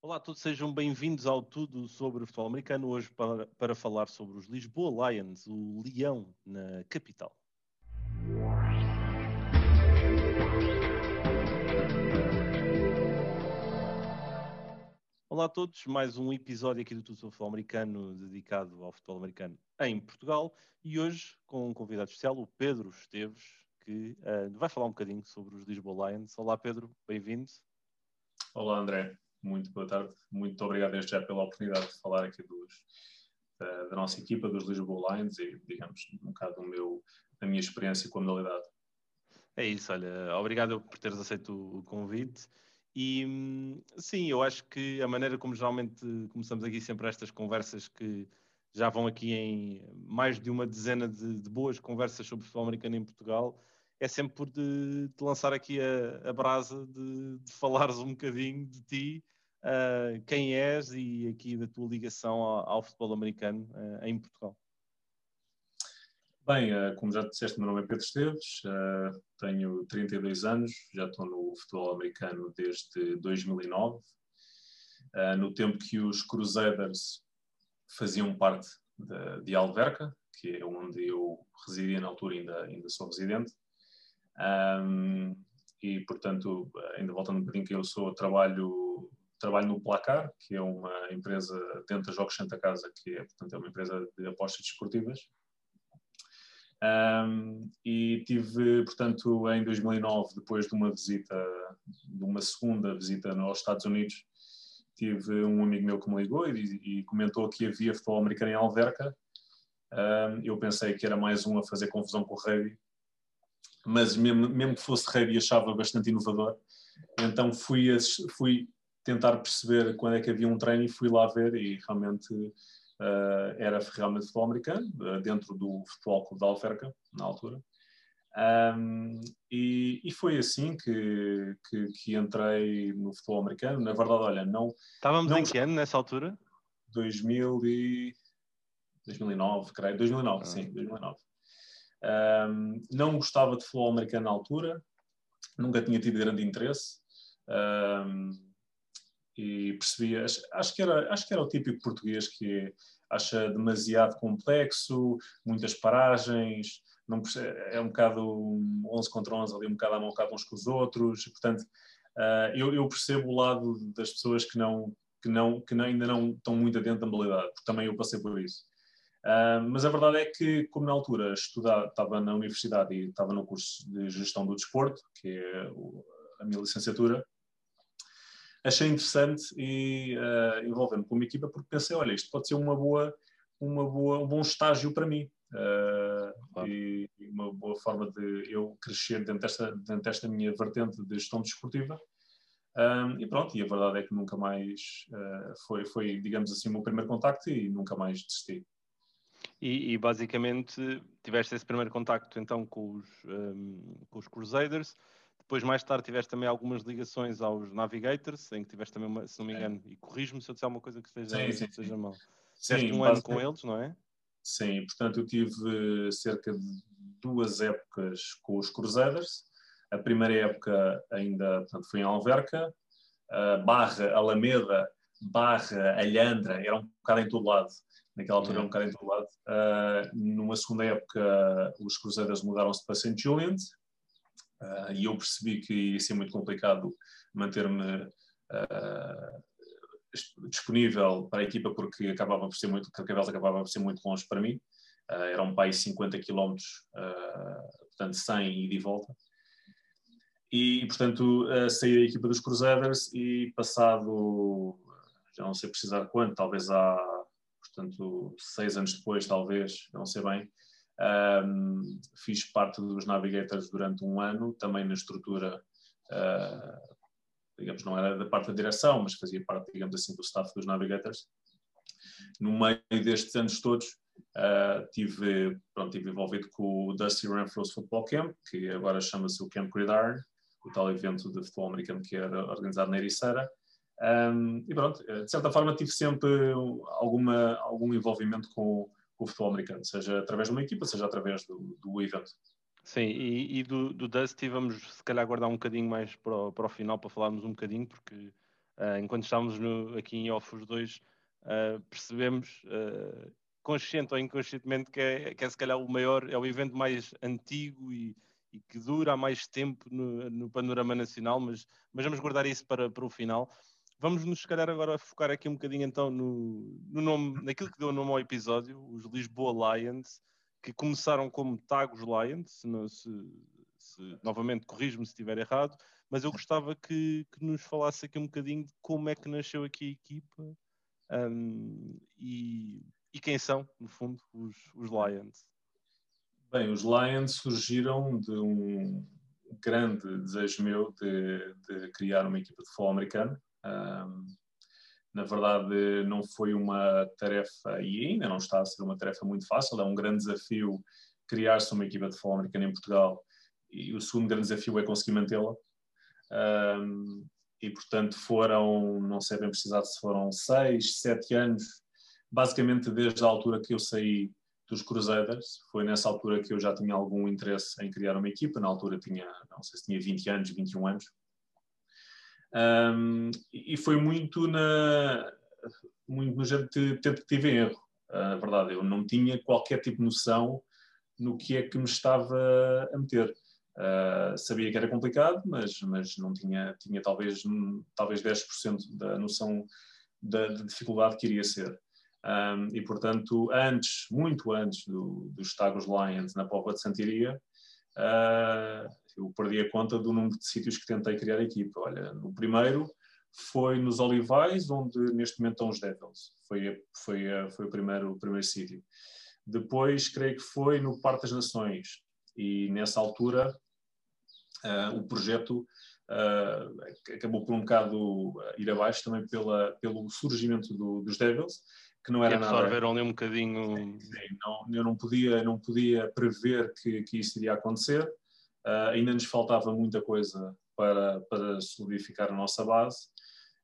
Olá a todos, sejam bem-vindos ao Tudo sobre o Futebol Americano, hoje para, para falar sobre os Lisboa Lions, o Leão na capital. Olá a todos, mais um episódio aqui do Tudo sobre Futebol Americano dedicado ao futebol americano em Portugal e hoje com um convidado especial, o Pedro Esteves, que uh, vai falar um bocadinho sobre os Lisboa Lions. Olá Pedro, bem-vindo. Olá André, muito boa tarde. Muito obrigado desde já pela oportunidade de falar aqui dos, da, da, nossa equipa, dos Lisboa Lions e, digamos, um bocado do meu, da minha experiência com a modalidade. É isso, olha, obrigado por teres aceito o convite. E sim, eu acho que a maneira como geralmente começamos aqui sempre estas conversas que já vão aqui em mais de uma dezena de, de boas conversas sobre futebol americano em Portugal, é sempre por de lançar aqui a, a brasa, de, de, falares um bocadinho de ti, uh, quem és e aqui da tua ligação ao, ao futebol americano uh, em Portugal. Bem, uh, como já disseste, meu nome é Pedro Esteves, tenho 32 anos, já estou no futebol americano desde 2009. no tempo que os Crusaders faziam parte de, de Alverca, que é onde eu residia na altura, ainda, ainda sou residente. Um, e, portanto, ainda voltando um bocadinho que eu sou, trabalho, trabalho no Placar, que é uma empresa dentro da Jogos Santa Casa, que é, portanto, é uma empresa de apostas desportivas. Um, e tive, portanto, em 2009, depois de uma visita, de uma segunda visita aos Estados Unidos, tive um amigo meu que me ligou e, e comentou que havia futebol americano em Alverca. Um, eu pensei que era mais um a fazer confusão com o rugby mas mesmo, mesmo que fosse rugby achava bastante inovador. Então fui, fui tentar perceber quando é que havia um treino e fui lá ver e realmente uh, era realmente futebol americano, uh, dentro do Futebol Clube da Alferca, na altura. Um, e, e, foi assim que, que, que, entrei no futebol americano. Na verdade, olha, não. Estávamos não, em que ano nessa altura? 2000 e... 2009, creio. 2009, ah. sim, 2009. Um, não gostava de futebol americano na altura, nunca tinha tido grande interesse. Um, e percebia, acho que, era, acho que era o típico português que acha demasiado complexo, muitas paragens, não é um bocado 11 contra 11 ali, um bocado a mão uns com os outros, portanto, uh, eu, eu, percebo o lado das pessoas que, não, que, não, que ainda não estão muito adentro da modalidade, porque também eu passei por isso. Uh, mas a verdade é que, como na altura estudava, estava na universidade e estava no curso de gestão do desporto, que é a minha licenciatura, achei interessante e uh, envolver-me com uma equipa porque pensei, olha, isto pode ser uma boa, uma boa, um bom estágio para mim uh, claro. e uma boa forma de eu crescer dentro desta, dentro desta minha vertente de gestão desportiva. Um, e pronto, e a verdade é que nunca mais foi, foi, digamos assim, o meu primeiro contacto e nunca mais desisti. E, e, basicamente tiveste esse primeiro contacto então com os, um, com os Crusaders, depois mais tarde tiveste também algumas ligações aos Navigators, em que tiveste também, uma, se não me engano, e corrijo-me se eu disser alguma coisa que seja, sim, sim, seja mal. Tiveste um ano com eles, não é? Sim, portanto eu tive cerca de duas épocas com os Crusaders. A primeira época ainda portanto, foi em Alverca, uh, barra Alameda, barra Alhandra, era um bocado em todo lado naquela altura é um bocado em todo lado. Uh, numa segunda época, os Cruzeiros mudaram-se para St. Julian's uh, e eu percebi que ia ser muito complicado manter-me uh, disponível para a equipa porque acabava por ser muito, Carcavelos acabava por ser muito longe para mim. era um país 50 km, portanto 100 e de volta. E, portanto, saí da equipa dos Crusaders e passado, já não sei precisar quanto, talvez há portanto, seis anos depois, talvez, não sei bem, um, fiz parte dos Navigators durante um ano, também na estrutura, uh, digamos, não era da parte da direção, mas fazia parte, digamos assim, do staff dos Navigators. No meio destes anos todos, uh, tive, pronto, tive envolvido com o Dusty Renfro's Football Camp, que agora chama-se o Camp Gridiron, o tal evento de futebol americano que era organizado na Ericeira. Um, e pronto, eh, de certa forma tive sempre alguma, algum envolvimento com, com, o futebol americano, seja através de uma equipa, seja através do, do evento. Sim, e, e do, do, Dusty vamos se calhar guardar um bocadinho mais para o, para o final para falarmos um bocadinho, porque Uh, enquanto estávamos no, aqui em off os dois, uh, percebemos, consciente ou inconscientemente, que é, que é se calhar o maior, é o evento mais antigo e, e que dura há mais tempo no, no, panorama nacional, mas, mas vamos guardar isso para, para o final. Vamos nos, se calhar, agora focar aqui um bocadinho então no, no nome, naquilo que deu nome ao episódio, os Lisboa Lions, que começaram como Tagos Lions, se, se, se novamente corrijo-me se estiver errado, mas eu gostava que, que, nos falasse aqui um bocadinho de como é que nasceu aqui a equipa um, e, e, quem são, no fundo, os, os Lions. Bem, os Lions surgiram de um grande desejo meu de, de criar uma equipa de futebol americano. Na verdade, não foi uma tarefa, e ainda não está a ser uma tarefa muito fácil, é um grande desafio criar-se uma equipa de futebol americano em Portugal, e o segundo grande desafio é conseguir mantê-la. Um, e, portanto, foram, não sei bem precisar se foram seis, sete anos, basicamente desde a altura que eu saí dos Crusaders. Foi nessa altura que eu já tinha algum interesse em criar uma equipa. Na altura tinha, não sei se tinha 20 anos, 21 anos. Um, e foi muito na muito no género de tentativa e erro. A verdade, eu não tinha qualquer tipo de noção no que é que me estava a meter. Uh, sabia que era complicado, mas, mas não tinha, tinha talvez, talvez 10% da noção da, da, dificuldade que iria ser. Um, e, portanto, antes, muito antes do, dos Tagos Lions na Popa de Santiria, uh, eu perdi a conta do número de sítios que tentei criar a equipa. Olha, no primeiro foi nos Olivais, onde neste momento estão os Devils. Foi, foi, foi o primeiro, o primeiro sítio. Depois, creio que foi no Parque das Nações. E nessa altura, uh, o projeto uh, acabou por um bocado ir abaixo também pela, pelo surgimento do, dos Devils que não era e absorveram nada. um bocadinho. Sim, não, eu não podia, não podia prever que, que isso iria acontecer. Uh, ainda nos faltava muita coisa para, para solidificar a nossa base.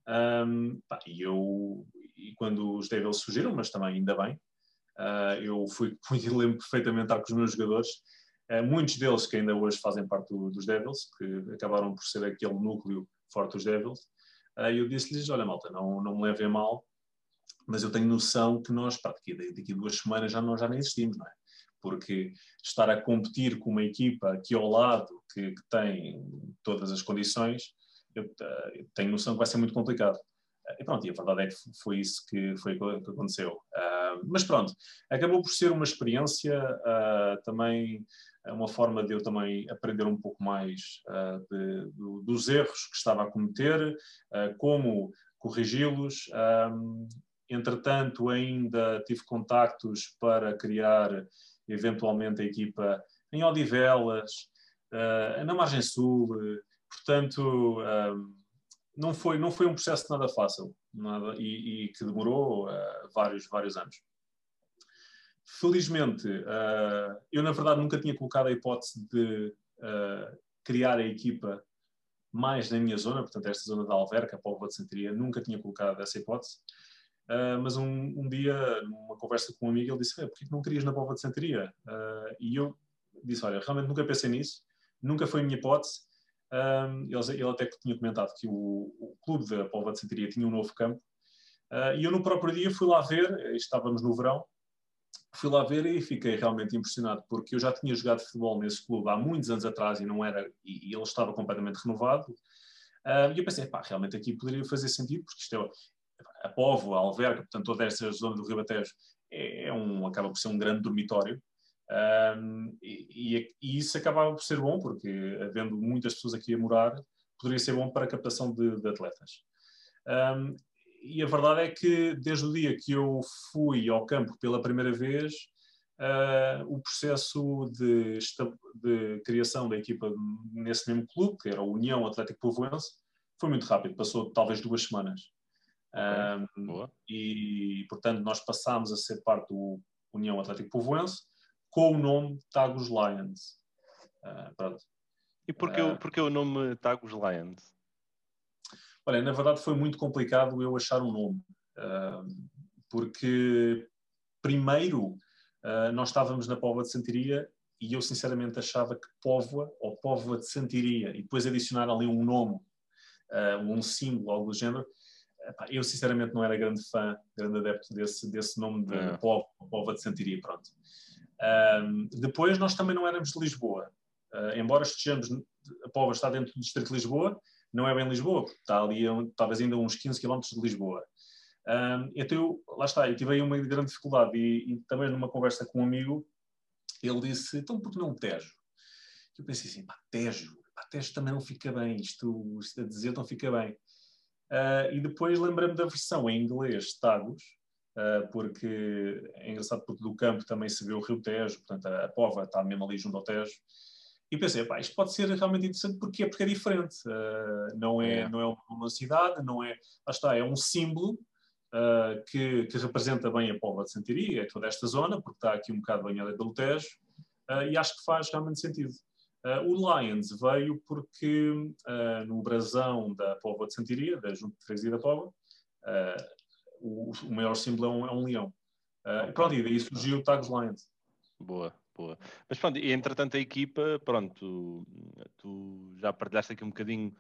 Um, pá, e eu, e quando os Devils surgiram, mas também ainda bem, uh, eu fui, lembro perfeitamente com os meus jogadores, uh, muitos deles que ainda hoje fazem parte do, dos Devils, que acabaram por ser aquele núcleo forte dos Devils, e eu disse-lhes: Olha, malta, não, não me levem mal, mas eu tenho noção que nós, pá, daqui, daqui a duas semanas já, nós já nem existimos, não é? Porque estar a competir com uma equipa aqui ao lado que, que tem todas as condições, eu, eu, tenho noção que vai ser muito complicado. E pronto, e a verdade é que foi isso que, foi que aconteceu. Uh, mas pronto, acabou por ser uma experiência, uh, também uma forma de eu também aprender um pouco mais uh, de, de, dos erros que estava a cometer, como corrigi-los. Entretanto, ainda tive contactos para criar eventualmente a equipa em Odivelas, uh, na Margem Sul, portanto, uh, não, foi, não foi um processo nada fácil nada, e, e que demorou uh, vários, vários anos. Felizmente, eu na verdade nunca tinha colocado a hipótese de criar a equipa mais na minha zona, portanto, esta zona da Alverca, Póvoa de Santaria, nunca tinha colocado essa hipótese. Uh, mas um, um, dia, numa conversa com um amigo, ele disse: Por que não querias na prova de Santaria? Uh, e eu disse: Olha, realmente nunca pensei nisso, nunca foi a minha hipótese. Um, ele, ele, até tinha comentado que o, o clube da Póvoa de Santaria tinha um novo campo. Uh, e eu, no próprio dia, fui lá ver, estávamos no verão, fui lá ver e fiquei realmente impressionado, porque eu já tinha jogado futebol nesse clube há muitos anos atrás e não era, e, e ele estava completamente renovado. Uh, e eu pensei, pá, realmente aqui poderia fazer sentido, porque isto é, a Povo, a Alverca, portanto, toda esta zona do Ribatejo é, é um, acaba por ser um grande dormitório. Um, e, e, isso acabava por ser bom, porque havendo muitas pessoas aqui a morar, poderia ser bom para a captação de, de atletas. Um, e a verdade é que desde o dia que eu fui ao campo pela primeira vez, uh, o processo de, de, criação da equipa nesse mesmo clube, que era a União Atlético Povoense, foi muito rápido, passou talvez duas semanas. Um, e, portanto, nós passámos a ser parte do União Atlético Povoense com o nome Tagus Lions. Uh, pronto. E porquê, uh, porquê o nome Tagus Lions? Olha, na verdade foi muito complicado eu achar um nome. Uh, porque, primeiro, nós estávamos na Póvoa de Santiria e eu sinceramente achava que Póvoa ou Póvoa de Santiria e depois adicionar ali um nome, um símbolo, algo do género, eu sinceramente não era grande fã, grande adepto desse, desse nome de é. Povo, Povo de Santiria, pronto. Um, depois nós também não éramos de Lisboa. Uh, embora estejamos, a Povo está dentro do distrito de Lisboa, não é bem Lisboa, está ali talvez ainda uns 15 km de Lisboa. Um, então, eu, lá está, eu tive aí uma grande dificuldade e, e, também numa conversa com um amigo, ele disse, então por que não Tejo? Eu pensei assim, pá, Tejo, pá, Tejo também não fica bem, isto, isto a dizer não fica bem. Uh, e depois lembrei-me da versão em inglês, Tagus, uh, porque é engraçado porque do campo também se vê o Rio Tejo, portanto a, a Pova está mesmo ali junto ao Tejo. E pensei, pá, isto pode ser realmente interessante porque, porque é diferente. Uh, não, é, é, não é uma cidade, não é. Lá está, é um símbolo que, que, representa bem a Pova de Santiria, é toda esta zona, porque está aqui um bocado banhada pelo Tejo, e acho que faz realmente sentido. Uh, o Lions veio porque uh, no brasão da Póvoa de Santiria, da Junta de Freguesia da Póvoa, uh, o, o, maior símbolo é um, é um leão. Uh, pronto, e daí surgiu o Tags Lions. Boa, boa. Mas pronto, e entretanto a equipa, pronto, tu, tu, já partilhaste aqui um bocadinho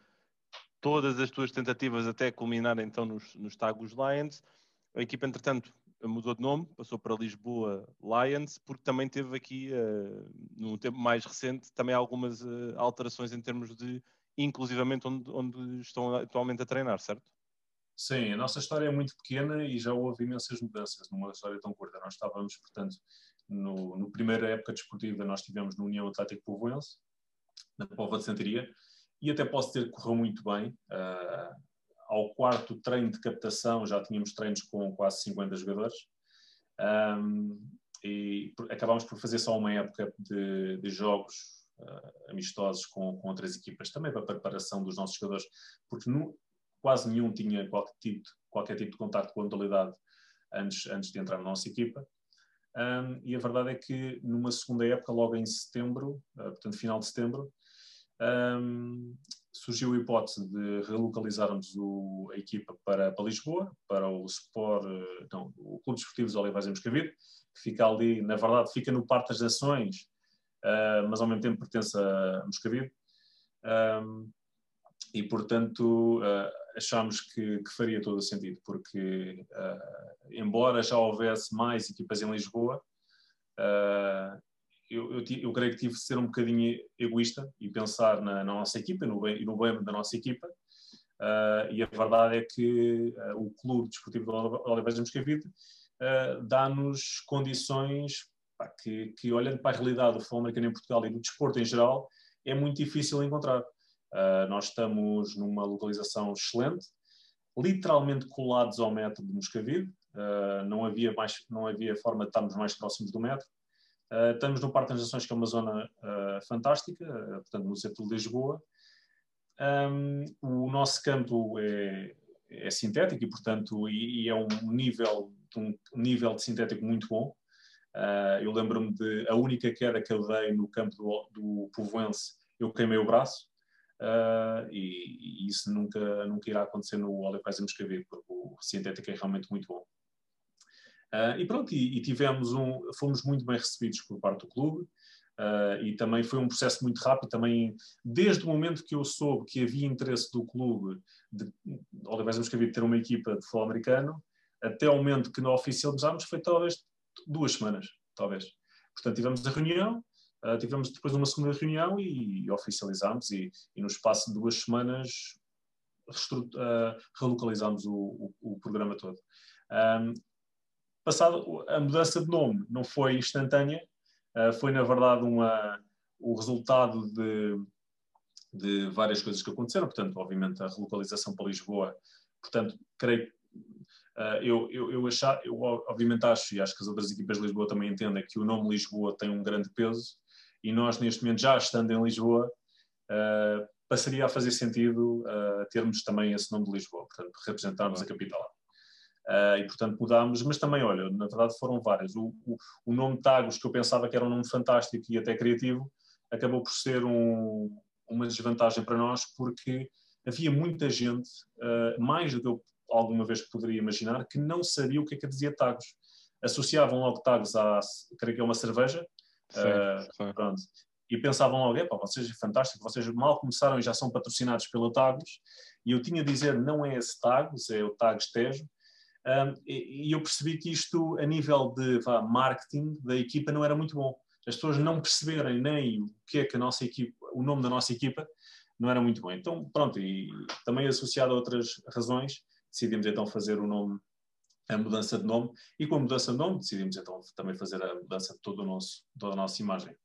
todas as tuas tentativas até culminar então nos, nos Tagus Lions. A equipa, entretanto, mudou de nome, passou para Lisboa Lions, porque também teve aqui, uh, num tempo mais recente, também algumas uh, alterações em termos de, inclusivamente, onde, onde estão atualmente a treinar, certo? Sim, a nossa história é muito pequena e já houve imensas mudanças numa história tão curta. Nós estávamos, portanto, no, no primeira época desportiva, nós estivemos no União Atlético Povoense, na Pova de Santaria, e até posso dizer que correu muito bem. Uh, ao quarto treino de captação já tínhamos treinos com quase 50 jogadores um, e acabámos por fazer só uma época de, de jogos uh, amistosos com, com, outras equipas, também para a preparação dos nossos jogadores, porque no, quase nenhum tinha qualquer tipo, qualquer tipo de contato com a modalidade antes, antes de entrar na nossa equipa. Um, e a verdade é que numa segunda época, logo em setembro, uh, portanto final de setembro, um, surgiu a hipótese de relocalizarmos o, a equipa para, para, Lisboa, para o Sport, eh, não, o Clube Desportivo de Olivais em Moscavide, que fica ali, na verdade, fica no Parque das Ações, uh, mas ao mesmo tempo pertence a Moscavide. Um, e, portanto, uh, achámos que, que, faria todo o sentido, porque, uh, embora já houvesse mais equipas em Lisboa, eu, eu, eu, creio que tive de ser um bocadinho egoísta e pensar na, na nossa equipa no bem, e no bem da nossa equipa. Uh, e a verdade é que uh, o Clube Desportivo de Oliveiras de Moscavide uh, dá-nos condições pá, que, que, olhando para a realidade do futebol americano em Portugal e do desporto em geral, é muito difícil encontrar. nós estamos numa localização excelente, literalmente colados ao metro de Moscavide, não, havia mais, não havia forma de estarmos mais próximos do metro. Uh, estamos no Parque das Nações, que é uma zona uh, fantástica, uh, portanto, no centro de Lisboa. Um, o nosso campo é, é, sintético e, portanto, e, e, é um nível, um nível de sintético muito bom. eu lembro-me de a única queda que eu dei no campo do, do Povoense, eu queimei o braço. E, e, isso nunca, nunca irá acontecer no Olivais em Moscavide, porque o sintético é realmente muito bom. Uh, e pronto, e, e, tivemos um, fomos muito bem recebidos por parte do clube uh, e também foi um processo muito rápido, também desde o momento que eu soube que havia interesse do clube de Oliveiras Moscavide ter uma equipa de futebol americano, até o momento que nós oficializámos foi talvez duas semanas, talvez. Portanto, tivemos a reunião, uh, tivemos depois uma segunda reunião e, e oficializámos e, e, no espaço de duas semanas relocalizámos o, o, o programa todo. Um, passado a mudança de nome não foi instantânea, uh, foi na verdade uma, o resultado de, de várias coisas que aconteceram, portanto, obviamente a relocalização para Lisboa, portanto, creio uh, eu, eu, eu, achar, eu obviamente acho, e acho que as outras equipas de Lisboa também entendem, que o nome Lisboa tem um grande peso, e nós neste momento já estando em Lisboa, uh, passaria a fazer sentido termos também esse nome de Lisboa, portanto, representarmos a capital. Uh, e portanto mudámos, mas também, olha, na verdade foram várias. O, o, o, nome Tagos, que eu pensava que era um nome fantástico e até criativo, acabou por ser um, uma desvantagem para nós, porque havia muita gente, uh, mais do que eu alguma vez poderia imaginar, que não sabia o que é que dizia Tagos. Associavam logo Tagos a, creio que é uma cerveja, sim, uh, sim. Pronto. e pensavam logo, epá, vocês é fantástico, vocês mal começaram e já são patrocinados pela Tagus, e eu tinha a dizer, não é esse Tagus, é o Tagus Tejo, um, e, e, eu percebi que isto, a nível de vá, marketing da equipa, não era muito bom. As pessoas não perceberem nem o que é que a nossa equipa, o nome da nossa equipa, não era muito bom. Então, pronto, e também associado a outras razões, decidimos então fazer o nome, a mudança de nome, e com a mudança de nome decidimos então também fazer a mudança de todo o nosso, toda a nossa imagem.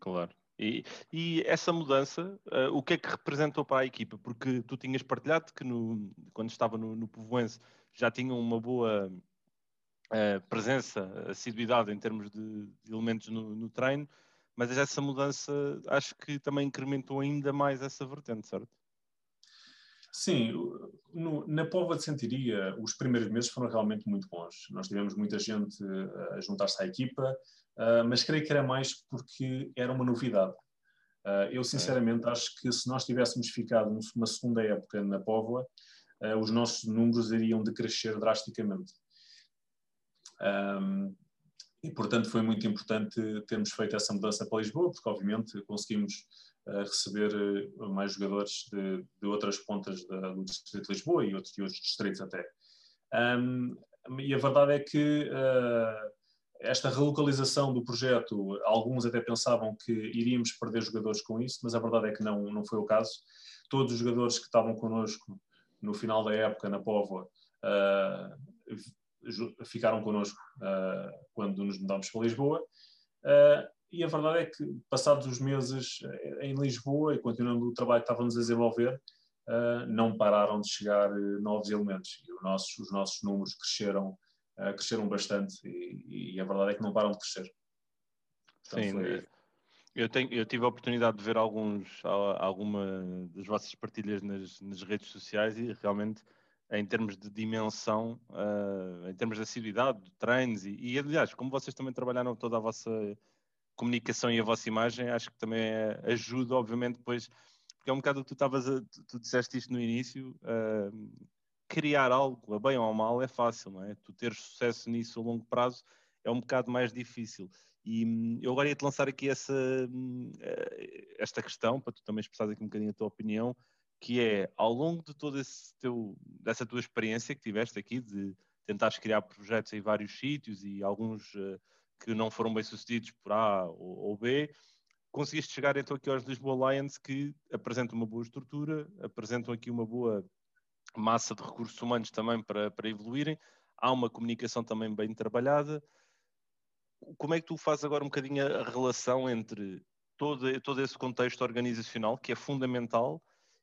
Claro. E, e, essa mudança, uh, o que é que representou para a equipa? Porque tu tinhas partilhado que no, quando estava no, no Povoense já tinham uma boa uh, presença, assiduidade em termos de, de elementos no, no, treino, mas essa mudança acho que também incrementou ainda mais essa vertente, certo? Sim, no, na Pova de Sentiria, os primeiros meses foram realmente muito bons. Nós tivemos muita gente a juntar-se à equipa, uh, mas creio que era mais porque era uma novidade. Uh, eu, sinceramente, acho que se nós tivéssemos ficado uma segunda época na Póvoa, uh, os nossos números iriam decrescer drasticamente. Um, e, portanto, foi muito importante termos feito essa mudança para Lisboa, porque, obviamente, conseguimos uh, receber mais jogadores de, de outras pontas da, do Distrito de Lisboa e outros, outros distritos até. Um, e a verdade é que esta relocalização do projeto, alguns até pensavam que iríamos perder jogadores com isso, mas a verdade é que não, não foi o caso. Todos os jogadores que estavam connosco no final da época na Póvoa uh, ficaram connosco uh, quando nos mudámos para Lisboa. Uh, e a verdade é que, passados os meses em Lisboa e continuando o trabalho que estávamos a desenvolver, não pararam de chegar novos elementos. E nossos, os nossos números cresceram cresceram bastante e, e, a verdade é que não param de crescer. Então Sim, foi... eu, tenho, eu tive a oportunidade de ver alguns, alguma das vossas partilhas nas, nas redes sociais e realmente em termos de dimensão, uh, em termos de assiduidade, de treinos e, e, aliás, como vocês também trabalharam toda a vossa comunicação e a vossa imagem, acho que também é, ajuda, obviamente, depois, porque é um bocado que tu estavas a, tu, tu disseste isto no início, uh, criar algo, a bem ou a mal, é fácil, não é? Tu teres sucesso nisso a longo prazo é um bocado mais difícil. E hum, eu agora ia-te lançar aqui essa, hum, eh, esta questão, para tu também expressares aqui um bocadinho a tua opinião, que é, ao longo de toda dessa tua experiência que tiveste aqui, de tentares criar projetos em vários sítios e alguns uh, que não foram bem sucedidos por A ou, B, conseguiste chegar então aqui aos Lisboa Lions que apresentam uma boa estrutura, apresentam aqui uma boa massa de recursos humanos também para, para evoluírem, há uma comunicação também bem trabalhada. Como é que tu fazes agora um bocadinho a relação entre todo, todo esse contexto organizacional, que é fundamental,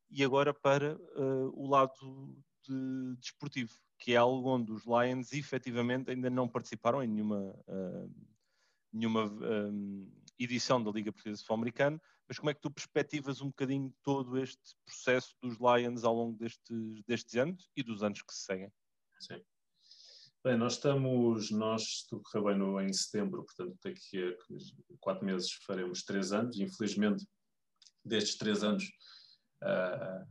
e agora para uh, o lado de, desportivo, que é algo onde os Lions efetivamente ainda não participaram em nenhuma, uh, nenhuma um, edição da Liga Portuguesa de Futebol Americano, mas como é que tu perspectivas um bocadinho todo este processo dos Lions ao longo destes, destes anos e dos anos que se seguem? Sim. Bem, nós estamos, nós, se tudo correr bem no, em setembro, portanto daqui a quatro meses faremos três anos, infelizmente destes três anos, uh,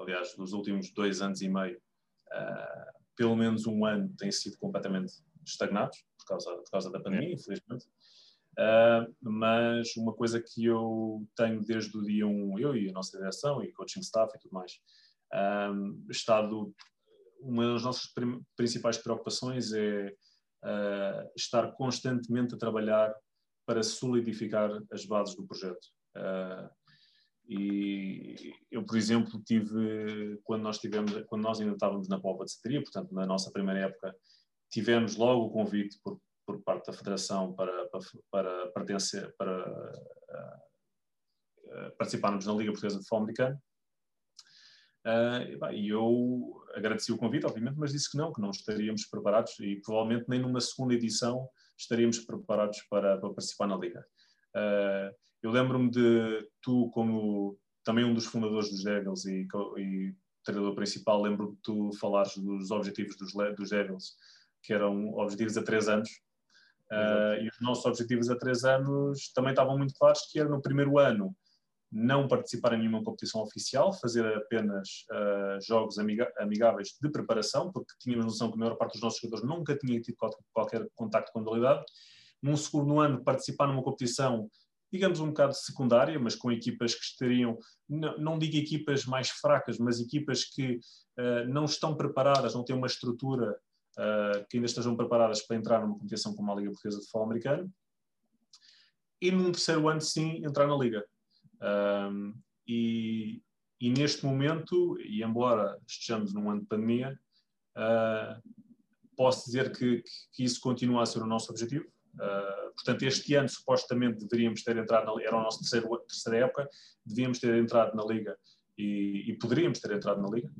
aliás, nos últimos dois anos e meio, uh, pelo menos um ano tem sido completamente estagnados por causa, por causa da pandemia, é. infelizmente. Uh, mas uma coisa que eu tenho desde o dia 1, eu e a nossa direção e coaching staff e tudo mais, um, estado, uma das nossas principais preocupações é uh, estar constantemente a trabalhar para solidificar as bases do projeto. Uh, e eu, por exemplo, tive, quando nós, tivemos, quando nós ainda estávamos na Pova de Ceteria, portanto, na nossa primeira época, tivemos logo o convite por por parte da Federação para, para, para para uh, participarmos na Liga Portuguesa de Futebol Americano. Uh, e eu agradeci o convite, obviamente, mas disse que não, que não estaríamos preparados e provavelmente nem numa segunda edição estaríamos preparados para, para participar na Liga. Uh, eu lembro-me de tu, como também um dos fundadores dos Devils e, e treinador principal, lembro-me de tu falares dos objetivos dos, dos Devils, que eram objetivos a três anos, Uh, e os nossos objetivos a três anos também estavam muito claros, que era no primeiro ano não participar em nenhuma competição oficial, fazer apenas uh, jogos amigáveis de preparação, porque tínhamos noção que a maior parte dos nossos jogadores nunca tinha tido qualquer, qualquer contacto com a modalidade. Num segundo ano, participar numa competição digamos, um bocado secundária, mas com equipas que estariam, não, não digo equipas mais fracas, mas equipas que uh, não estão preparadas, não têm uma estrutura uh, que ainda estejam preparadas para entrar numa competição como a Liga Portuguesa de Futebol Americano. E num terceiro ano, sim, entrar na Liga. Um, e, e, neste momento, e embora estejamos num ano de pandemia, uh, posso dizer que, que, isso continua a ser o nosso objetivo. Uh, portanto, este ano supostamente deveríamos ter entrado, na, era a nossa terceira, terceira época, devíamos ter entrado na Liga e, e poderíamos ter entrado na Liga.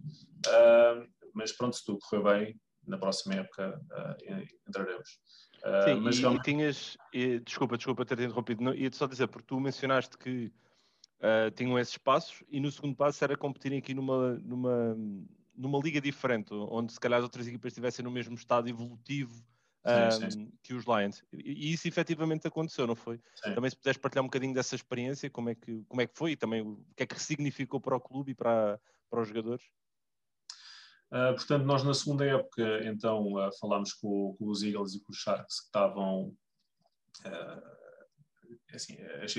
Uh, mas pronto, se tudo correr bem, na próxima época entraremos. Uh, Sim, mas e, realmente... e tinhas, e, desculpa, desculpa ter interrompido, ia-te só dizer, porque tu mencionaste que uh, tinham esses passos e no segundo passo era competirem aqui numa, numa, numa liga diferente, onde se calhar as outras equipas estivessem no mesmo estado evolutivo sim, sim. que os Lions. E, e, isso efetivamente aconteceu, não foi? Sim. Também se puderes partilhar um bocadinho dessa experiência, como é que, como é que foi e também o que é que significou para o clube e para, para os jogadores? Uh, portanto, nós na segunda época, então, uh, falámos com, com, os Eagles e com os Sharks que estavam. Uh, assim, as,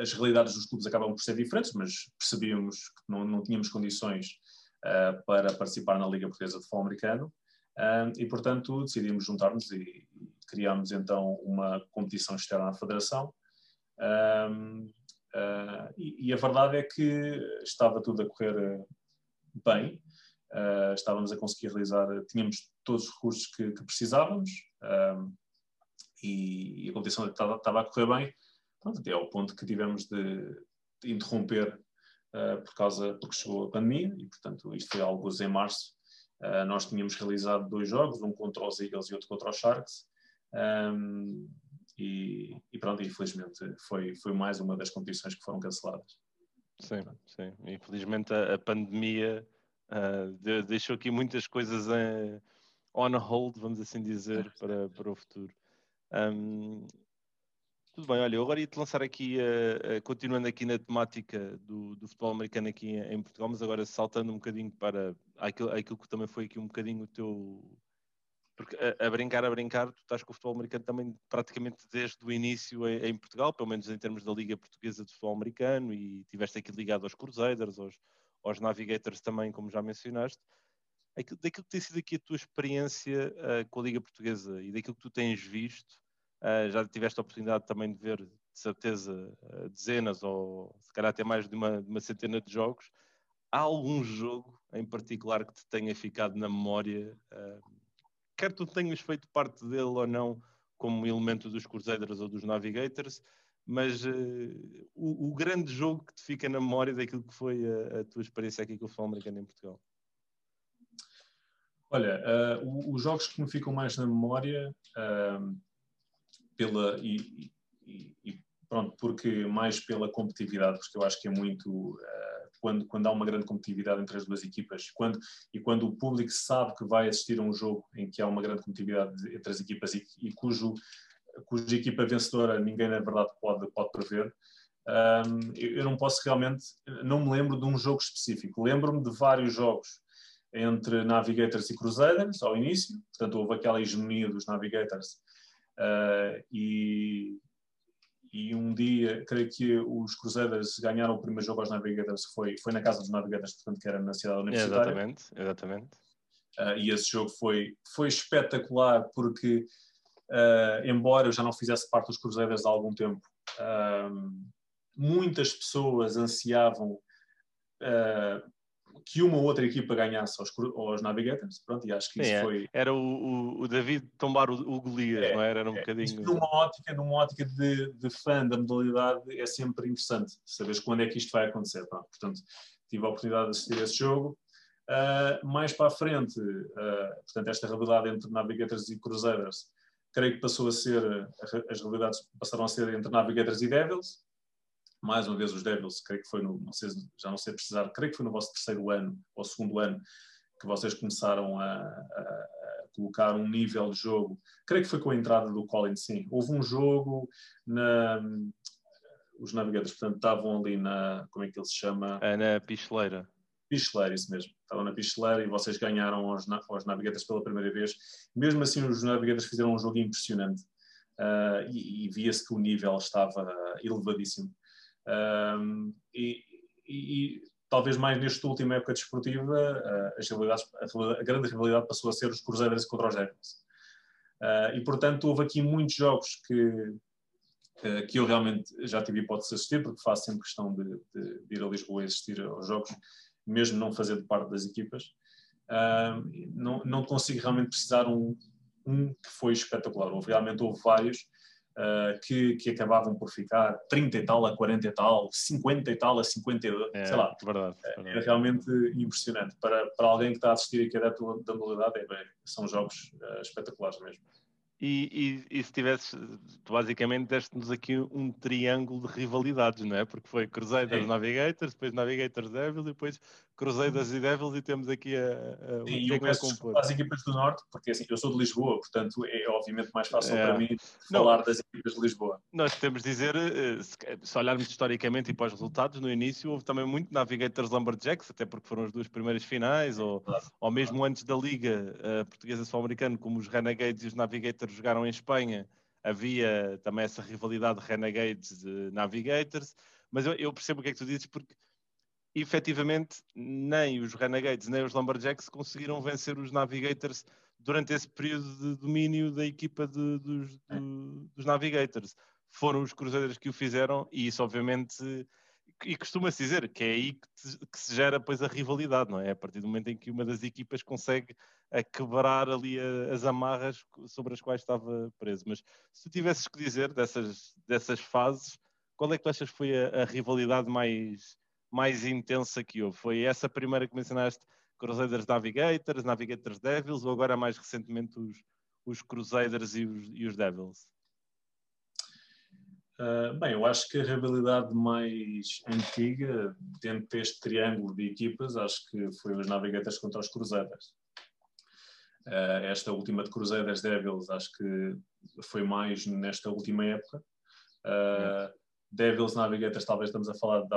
as, realidades dos clubes acabam por ser diferentes, mas percebíamos que não, não tínhamos condições para participar na Liga Portuguesa de Futebol Americano e, portanto, decidimos juntar-nos e, criámos então uma competição externa à Federação. E, e, a verdade é que estava tudo a correr bem uh, estávamos a conseguir realizar, tínhamos todos os recursos que, que precisávamos uh, e, a competição estava, estava, a correr bem, pronto, até ao ponto que tivemos de, de interromper uh, por causa, porque chegou a pandemia e, portanto, isto foi algo em março. nós tínhamos realizado dois jogos, um contra os Eagles e outro contra os Sharks. Um, e, e, pronto, infelizmente foi, foi mais uma das competições que foram canceladas. Sim, sim. Infelizmente a, a pandemia Uh, de, deixou aqui muitas coisas em, on hold, vamos assim dizer, para, para o futuro. Um, tudo bem, olha, eu agora ia-te lançar aqui, uh, uh, continuando aqui na temática do, do futebol americano aqui em, em, Portugal, mas agora saltando um bocadinho para aquilo, aquilo que também foi aqui um bocadinho o teu. Porque a, a, brincar, a brincar, tu estás com o futebol americano também praticamente desde o início em, em, Portugal, pelo menos em termos da Liga Portuguesa de Futebol Americano, e tiveste aqui ligado aos Crusaders, aos, aos Navigators também, como já mencionaste. Aquilo, daquilo que tem sido aqui a tua experiência uh, com a Liga Portuguesa e daquilo que tu tens visto, uh, já tiveste a oportunidade também de ver, de certeza, uh, dezenas ou se calhar até mais de uma, de uma centena de jogos. Há algum jogo em particular que te tenha ficado na memória, quer tu tenhas feito parte dele ou não, como elemento dos Crusaders ou dos Navigators, mas uh, o, o, grande jogo que te fica na memória daquilo que foi a, a tua experiência aqui com o futebol americano em Portugal? Olha, uh, os jogos que me ficam mais na memória uh, pela e, e, e, pronto, porque mais pela competitividade, porque eu acho que é muito uh, quando, quando há uma grande competitividade entre as duas equipas quando, e quando o público sabe que vai assistir a um jogo em que há uma grande competitividade entre as equipas e, e cujo cuja equipa vencedora ninguém na verdade pode, pode prever. Um, eu não posso realmente, não me lembro de um jogo específico. Lembro-me de vários jogos entre Navigators e Crusaders ao início, portanto houve aquela hegemonia dos Navigators uh, e, e um dia, creio que os Crusaders ganharam o primeiro jogo aos Navigators, foi, foi na casa dos Navigators, portanto que era na cidade universitária. Exatamente, exatamente. Uh, e esse jogo foi, foi espetacular porque uh, embora eu já não fizesse parte dos Cruzeiros há algum tempo, muitas pessoas ansiavam que uma ou outra equipa ganhasse aos, aos Navigators, pronto, e acho que isso é, foi... Era o, o, David tombar o, o Golias, é, não era? Era um é, bocadinho... Numa ótica, numa ótica de, de fã da modalidade é sempre interessante, saberes quando é que isto vai acontecer, portanto, tive a oportunidade de assistir a esse jogo, Uh, mais para a frente, uh, portanto, esta rivalidade entre Navigators e Cruzeiros creio que passou a ser, as realidades passaram a ser entre Navigators e Devils. Mais uma vez os Devils, creio que foi no, não sei, já não sei precisar, creio que foi no vosso terceiro ano ou segundo ano que vocês começaram a, a, colocar um nível de jogo. Creio que foi com a entrada do Colin, sim. Houve um jogo na, os Navigators, portanto, estavam ali na, como é que ele se chama? É na Picheleira. Picheleira, isso mesmo. Estavam na Picheleira e vocês ganharam aos, aos Navigators pela primeira vez. Mesmo assim, os Navigators fizeram um jogo impressionante. uh, e, e via-se que o nível estava elevadíssimo. Um, e, e, talvez mais nesta última época desportiva, uh, a, a, grande rivalidade passou a ser os Cruzeiros contra os Devils. Uh, e portanto houve aqui muitos jogos que, que eu realmente já tive hipótese de assistir, porque faço sempre questão de, de, de ir a Lisboa e assistir aos jogos, mesmo não fazendo parte das equipas. Uh, não, não consigo realmente precisar um, um que foi espetacular. Houve, realmente houve vários uh, que, que acabavam por ficar 30 e tal a 40 e tal, 50 e tal a 52, é, sei lá. Verdade, verdade. É realmente impressionante. Para, para alguém que está a assistir e que é adepto da modalidade, é, bem, são jogos uh, espetaculares mesmo. E, e, e, se tivesses, tu basicamente deste-nos aqui um triângulo de rivalidades, não é? Porque foi Crusaders Navigators, depois Navigators Devils e depois Crusaders e Devils e temos aqui a, a Sim, eu peço desculpa às equipas do Norte, porque assim, eu sou de Lisboa, portanto é obviamente mais fácil é. para mim falar não, das equipas de Lisboa. Nós temos de dizer, eh, se olharmos historicamente e para os resultados, no início houve também muito Navigators Lumberjacks, até porque foram as duas primeiras finais, ou, ou mesmo antes da Liga uh, Portuguesa Sul-Americana, como os Renegades e os Navigators jogaram em Espanha, havia também essa rivalidade Renegades-Navigators, mas eu, eu percebo o que é que tu dizes, porque efetivamente nem os Renegades nem os Lumberjacks conseguiram vencer os Navigators durante esse período de domínio da equipa de, dos, de, dos Navigators. Foram os Cruzeiros que o fizeram e isso obviamente e costuma-se dizer que é aí que, te, que, se gera depois a rivalidade, não é? A partir do momento em que uma das equipas consegue a quebrar ali a, as amarras sobre as quais estava preso. Mas se tu tivesses que dizer dessas, dessas fases, qual é que tu achas que foi a, a rivalidade mais, mais intensa que houve? Foi essa primeira que mencionaste, Crusaders Navigators, Navigators Devils, ou agora mais recentemente os, os Crusaders e os, e os Devils? Uh, bem, eu acho que a rivalidade mais antiga, dentro deste triângulo de equipas, acho que foi os Navigators contra os Crusaders. Uh, esta última de Crusaders Devils, acho que foi mais nesta última época. Uh, Devils Navigators, talvez estamos a falar de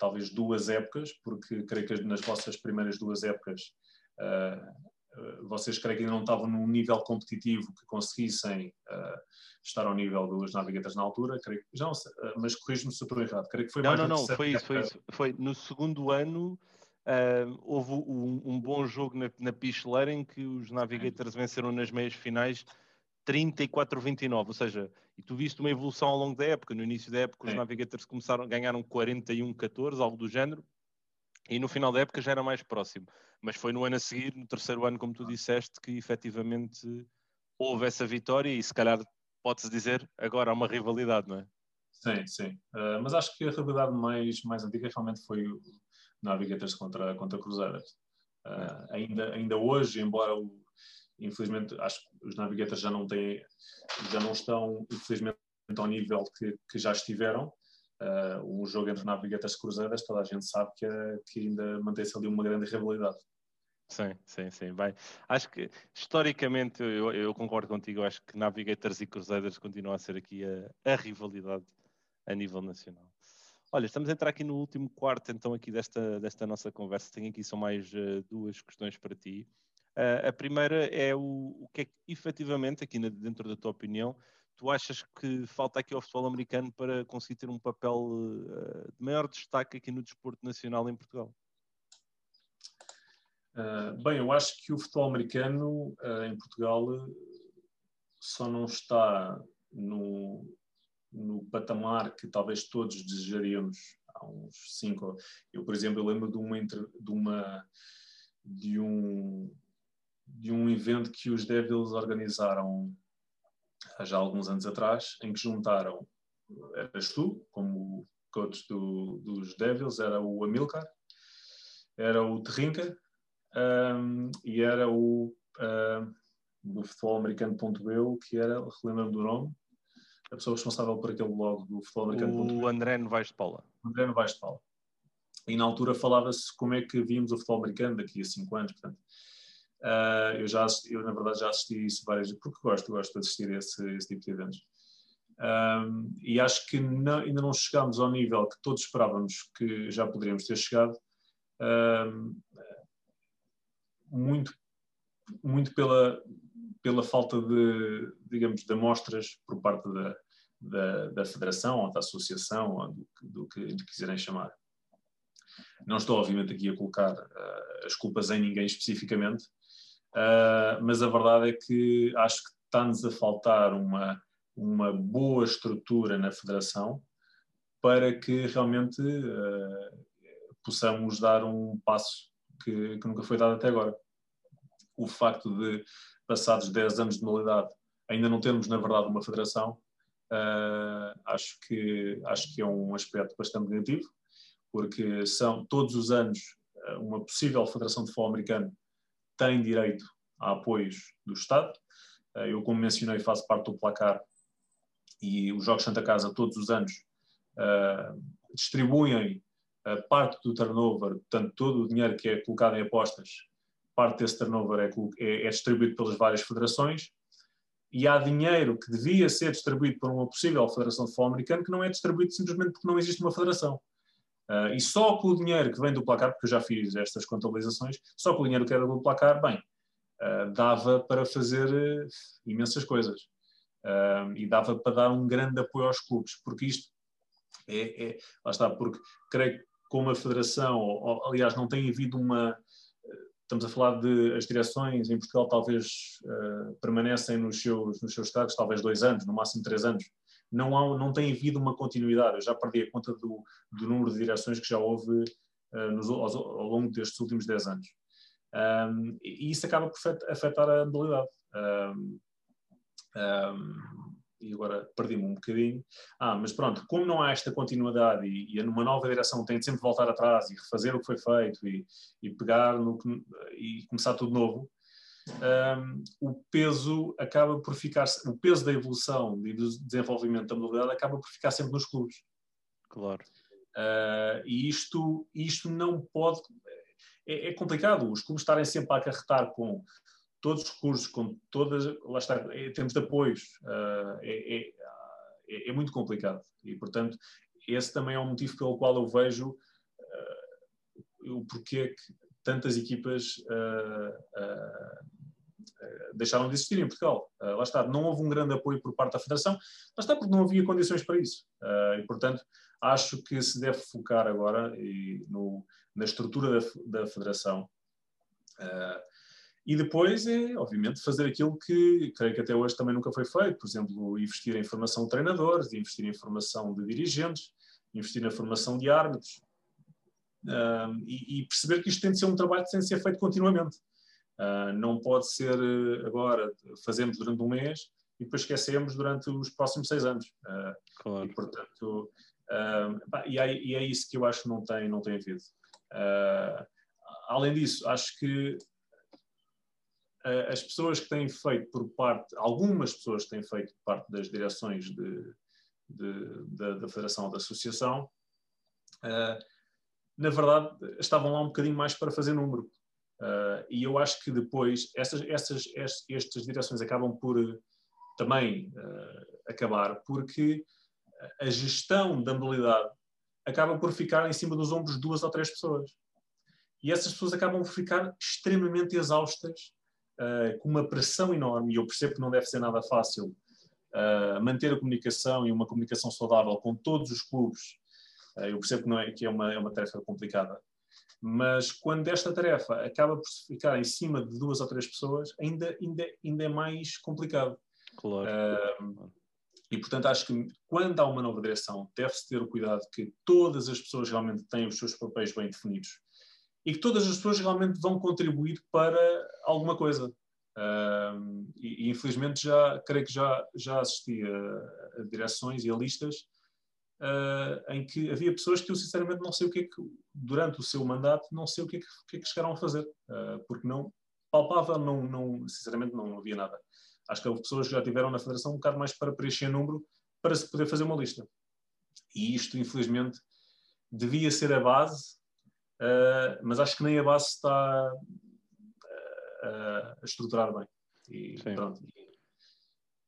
talvez duas épocas, porque creio que nas vossas primeiras duas épocas uh, vocês creio que ainda não estavam num nível competitivo que conseguissem uh, estar ao nível dos navigators na altura, creio que, já não sei, uh, mas corrijo-me se estou errado, creio que foi não, mais Não, não, foi isso, foi isso, foi no segundo ano houve um, um, bom jogo na, na picheleira em que os navigators venceram nas meias finais 34-29, ou seja, e tu viste uma evolução ao longo da época. No início da época, os Navigators começaram, ganharam 41-14, algo do género, e no final da época já era mais próximo. Mas foi no ano a seguir, no terceiro ano, como tu disseste, que efetivamente houve essa vitória e se calhar pode-se dizer agora há uma rivalidade, não é? Sim, sim. Uh, mas acho que a rivalidade mais, mais antiga realmente foi o Navigators contra, contra Cruzeiros. Uh, é. ainda, ainda hoje, embora o, infelizmente acho que os navigators já não têm, já não estão, infelizmente, ao nível que, que já estiveram. Uh, um jogo entre navigators cruzadas, toda a gente sabe que, que ainda mantém-se ali uma grande rivalidade. Sim, sim, sim. Bem, acho que historicamente eu, eu concordo contigo, acho que Navigators e Cruzeiros continuam a ser aqui a, a, rivalidade a nível nacional. Olha, estamos a entrar aqui no último quarto então aqui desta, desta nossa conversa. Tenho aqui só mais uh, duas questões para ti. Uh, a primeira é o, o que é que efetivamente, aqui dentro da tua opinião, tu achas que falta aqui ao futebol americano para conseguir ter um papel uh, de maior destaque aqui no desporto nacional em Portugal? Uh, bem, eu acho que o futebol americano em Portugal só não está no, no patamar que talvez todos desejaríamos há uns cinco. Eu, por exemplo, eu lembro de uma, de uma de um de um evento que os Devils organizaram há já alguns anos atrás, em que juntaram, eras tu, como coach do, dos Devils, era o Amilcar, era o Terrinca um, e era o um, do futebol americano.eu, que era, relembro do nome, a pessoa responsável por aquele blog do futebol americano. O André Novaes de Paula. André Novaes de Paula. E na altura falava-se como é que víamos o futebol americano daqui a cinco anos, portanto, Uh, eu já eu na verdade já assisti isso várias vezes, porque gosto, gosto de assistir a esse, esse tipo de eventos. Um, e acho que não, ainda não chegámos ao nível que todos esperávamos que já poderíamos ter chegado, um, muito, muito pela, pela falta de, digamos, de amostras por parte da, da, da Federação ou da Associação, ou do, do que lhe quiserem chamar. Não estou, obviamente, aqui a colocar uh, as culpas em ninguém especificamente, uh, mas a verdade é que acho que está-nos a faltar uma, uma boa estrutura na Federação para que realmente uh, possamos dar um passo que, que, nunca foi dado até agora. O facto de, passados 10 anos de modalidade, ainda não termos, na verdade, uma federação, uh, acho, que, acho que é um aspecto bastante negativo, porque são todos os anos uma possível federação de futebol americano tem direito a apoios do Estado. Eu, como mencionei, faço parte do placar e os Jogos Santa Casa todos os anos uh, distribuem uh, parte do turnover, portanto, todo o dinheiro que é colocado em apostas, parte desse turnover é, é, é distribuído pelas várias federações e há dinheiro que devia ser distribuído por uma possível federação de futebol americano que não é distribuído simplesmente porque não existe uma federação. Uh, e só com o dinheiro que vem do placar, porque eu já fiz estas contabilizações, só com o dinheiro que era do placar, bem, uh, dava para fazer uh, imensas coisas uh, e dava para dar um grande apoio aos clubes, porque isto é, é lá está, porque creio que como a Federação, ou, aliás, não tem havido uma. Estamos a falar de as direções em Portugal talvez permanecem nos seus, nos seus estados, talvez dois anos, no máximo três anos. Não, há, não tem havido uma continuidade. Eu já perdi a conta do, do número de direções que já houve uh, nos, ao, ao, longo destes últimos dez anos. Um, e isso acaba por afetar a modalidade. Um, um, e agora perdi-me um bocadinho. Ah, mas pronto, como não há esta continuidade e, e numa nova direção tem de sempre voltar atrás e refazer o que foi feito e, e pegar no e começar tudo novo, um, o peso acaba por ficar, o peso da evolução e do desenvolvimento da modalidade acaba por ficar sempre nos clubes. Claro. Uh, e isto, isto não pode. É, é, complicado os clubes estarem sempre a acarretar com todos os recursos, com todas, lá está, em termos de apoios, uh, é, é, é, é, muito complicado. E, portanto, esse também é um motivo pelo qual eu vejo uh, o porquê que tantas equipas uh, deixaram de existir em Portugal. lá está, não houve um grande apoio por parte da Federação, lá está porque não havia condições para isso. e, portanto, acho que se deve focar agora e no, na estrutura da, da Federação. Uh, e depois é, obviamente, fazer aquilo que creio que até hoje também nunca foi feito, por exemplo, investir em formação de treinadores, investir em formação de dirigentes, investir na formação de árbitros. Uh, e, e, perceber que isto tem de ser um trabalho que tem de ser feito continuamente. Uh, não pode ser uh, agora, fazemos durante um mês e depois esquecemos durante os próximos seis anos. Ah, claro. E, portanto, e é, e, é, isso que eu acho que não tem, não tem havido. além disso, acho que as pessoas que têm feito por parte, algumas pessoas que têm feito por parte das direções de, de, de, da Federação ou da Associação, uh, na verdade estavam lá um bocadinho mais para fazer número. Uh, e eu acho que depois essas, essas, estas direções acabam por também uh, acabar, porque a gestão da mobilidade acaba por ficar em cima dos ombros de duas ou três pessoas. E essas pessoas acabam por ficar extremamente exaustas uh, com uma pressão enorme, e eu percebo que não deve ser nada fácil manter a comunicação e uma comunicação saudável com todos os clubes. Uh, eu percebo que, não é, que é, uma, é uma tarefa complicada. Mas quando esta tarefa acaba por ficar em cima de duas ou três pessoas, ainda, ainda, ainda é mais complicado. Claro. E, portanto, acho que quando há uma nova direção, deve-se ter o cuidado que todas as pessoas realmente têm os seus papéis bem definidos e que todas as pessoas realmente vão contribuir para alguma coisa. e, e, infelizmente já creio que já já assisti a, a direções e a listas uh, em que havia pessoas que eu sinceramente não sei o que é que durante o seu mandato não sei o que é que, que, é que chegaram a fazer uh, porque não palpava não não sinceramente não havia nada acho que houve pessoas que já tiveram na federação um bocado mais para preencher número para se poder fazer uma lista e isto infelizmente devia ser a base uh, mas acho que nem a base está a estruturar bem. E.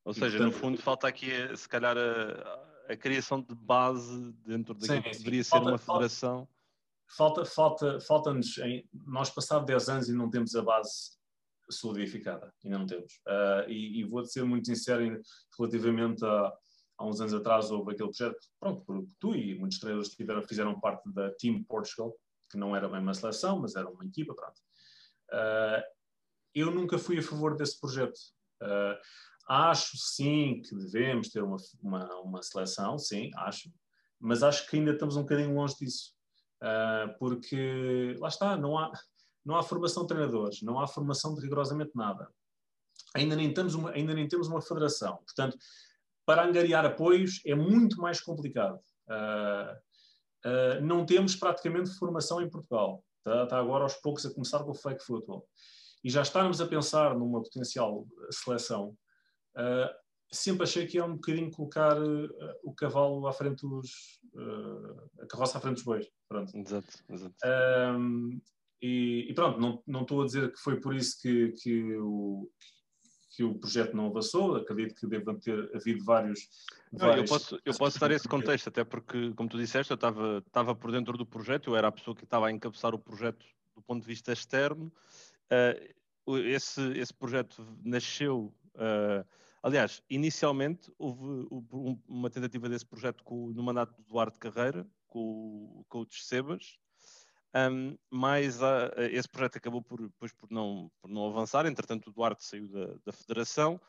Ou seja, portanto, no fundo falta aqui, se calhar, a, a criação de base dentro daquilo que deveria falta, ser uma federação. Falta, falta, falta-nos, nós passado 10 anos e não temos a base solidificada, ainda não temos. Uh, e, e vou ser muito sincero relativamente a, há uns anos atrás houve aquele projeto, pronto, porque tu e muitos treinadores tiveram, fizeram parte da Team Portugal, que não era bem uma seleção, mas era uma equipa, pronto. Uh, eu nunca fui a favor desse projeto. Uh, acho sim que devemos ter uma, uma, uma, seleção, sim, acho, mas acho que ainda estamos um bocadinho longe disso. Uh, porque, lá está, não há, não há formação de treinadores, não há formação de rigorosamente nada. Ainda nem, temos uma, ainda nem temos uma federação. Portanto, para angariar apoios é muito mais complicado. Uh, uh, não temos praticamente formação em Portugal. Está, está, agora aos poucos a começar com o fake football. E já estarmos a pensar numa potencial seleção, uh, sempre achei que é um bocadinho colocar o cavalo à frente dos. a carroça à frente dos bois. Pronto. Exato, exato. E, e, pronto, não, não estou a dizer que foi por isso que, que, o, que o projeto não avançou, acredito que devam ter havido vários. Não, vários... Eu, posso, eu posso dar esse contexto, até porque, como tu disseste, eu estava, estava por dentro do projeto, eu era a pessoa que estava a encabeçar o projeto do ponto de vista externo. Uh, esse, esse projeto nasceu. Uh, aliás, inicialmente houve uma tentativa desse projeto com, no mandato do Duarte Carreira, com o coach Sebas, um, mas uh, esse projeto acabou por, depois por, não, por não avançar, entretanto o Duarte saiu da, da federação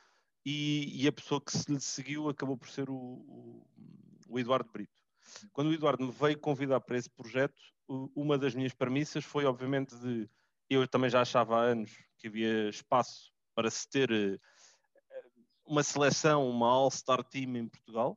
e, e, a pessoa que se lhe seguiu acabou por ser o, o, o, Eduardo Brito. Quando o Eduardo me veio convidar para esse projeto, uma das minhas premissas foi obviamente de, eu também já achava há anos que havia espaço para se ter uh, uma seleção, uma All-Star Team em Portugal,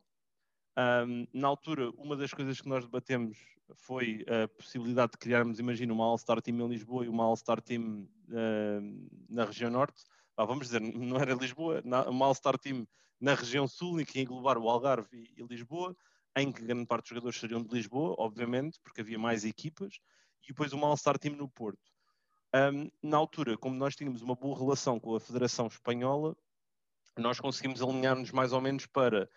um, na altura, uma das coisas que nós debatemos foi a possibilidade de criarmos, imagina, uma All-Star Team em Lisboa e uma All-Star Team uh, na região norte. Ah, vamos dizer, não era Lisboa, uma All-Star Team na região sul e que ia englobar o Algarve e, e, Lisboa, em que grande parte dos jogadores seriam de Lisboa, obviamente, porque havia mais equipas, e depois uma All-Star Team no Porto. Um, na altura, como nós tínhamos uma boa relação com a Federação Espanhola, nós conseguimos alinhar-nos mais ou menos para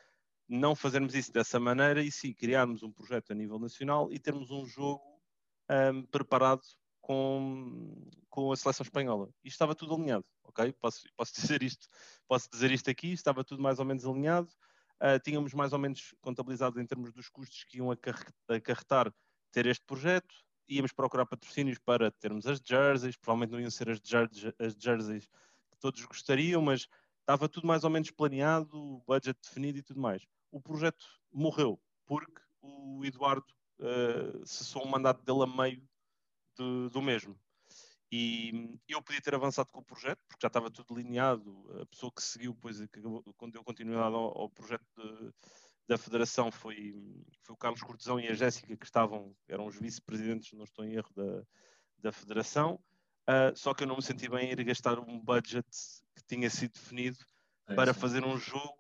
não fazermos isso dessa maneira e sim criarmos um projeto a nível nacional e termos um jogo um, preparado com, com a seleção espanhola. E estava tudo alinhado, ok? Posso, posso, dizer isto, posso dizer isto aqui, estava tudo mais ou menos alinhado. Uh, tínhamos mais ou menos contabilizado em termos dos custos que iam acarretar ter este projeto. Íamos procurar patrocínios para termos as jerseys, provavelmente não iam ser as, jer as jerseys que todos gostariam, mas estava tudo mais ou menos planeado, o budget definido e tudo mais o projeto morreu porque o Eduardo uh, cessou o mandato dele a meio de, do mesmo. E eu podia ter avançado com o projeto, porque já estava tudo delineado. A pessoa que seguiu, que quando deu continuidade ao, ao projeto de, da Federação foi, foi o Carlos Cortesão e a Jéssica, que estavam, eram os vice-presidentes, não estou em erro, da, da Federação. Uh, só que eu não me senti bem em ir gastar um budget que tinha sido definido é para fazer um jogo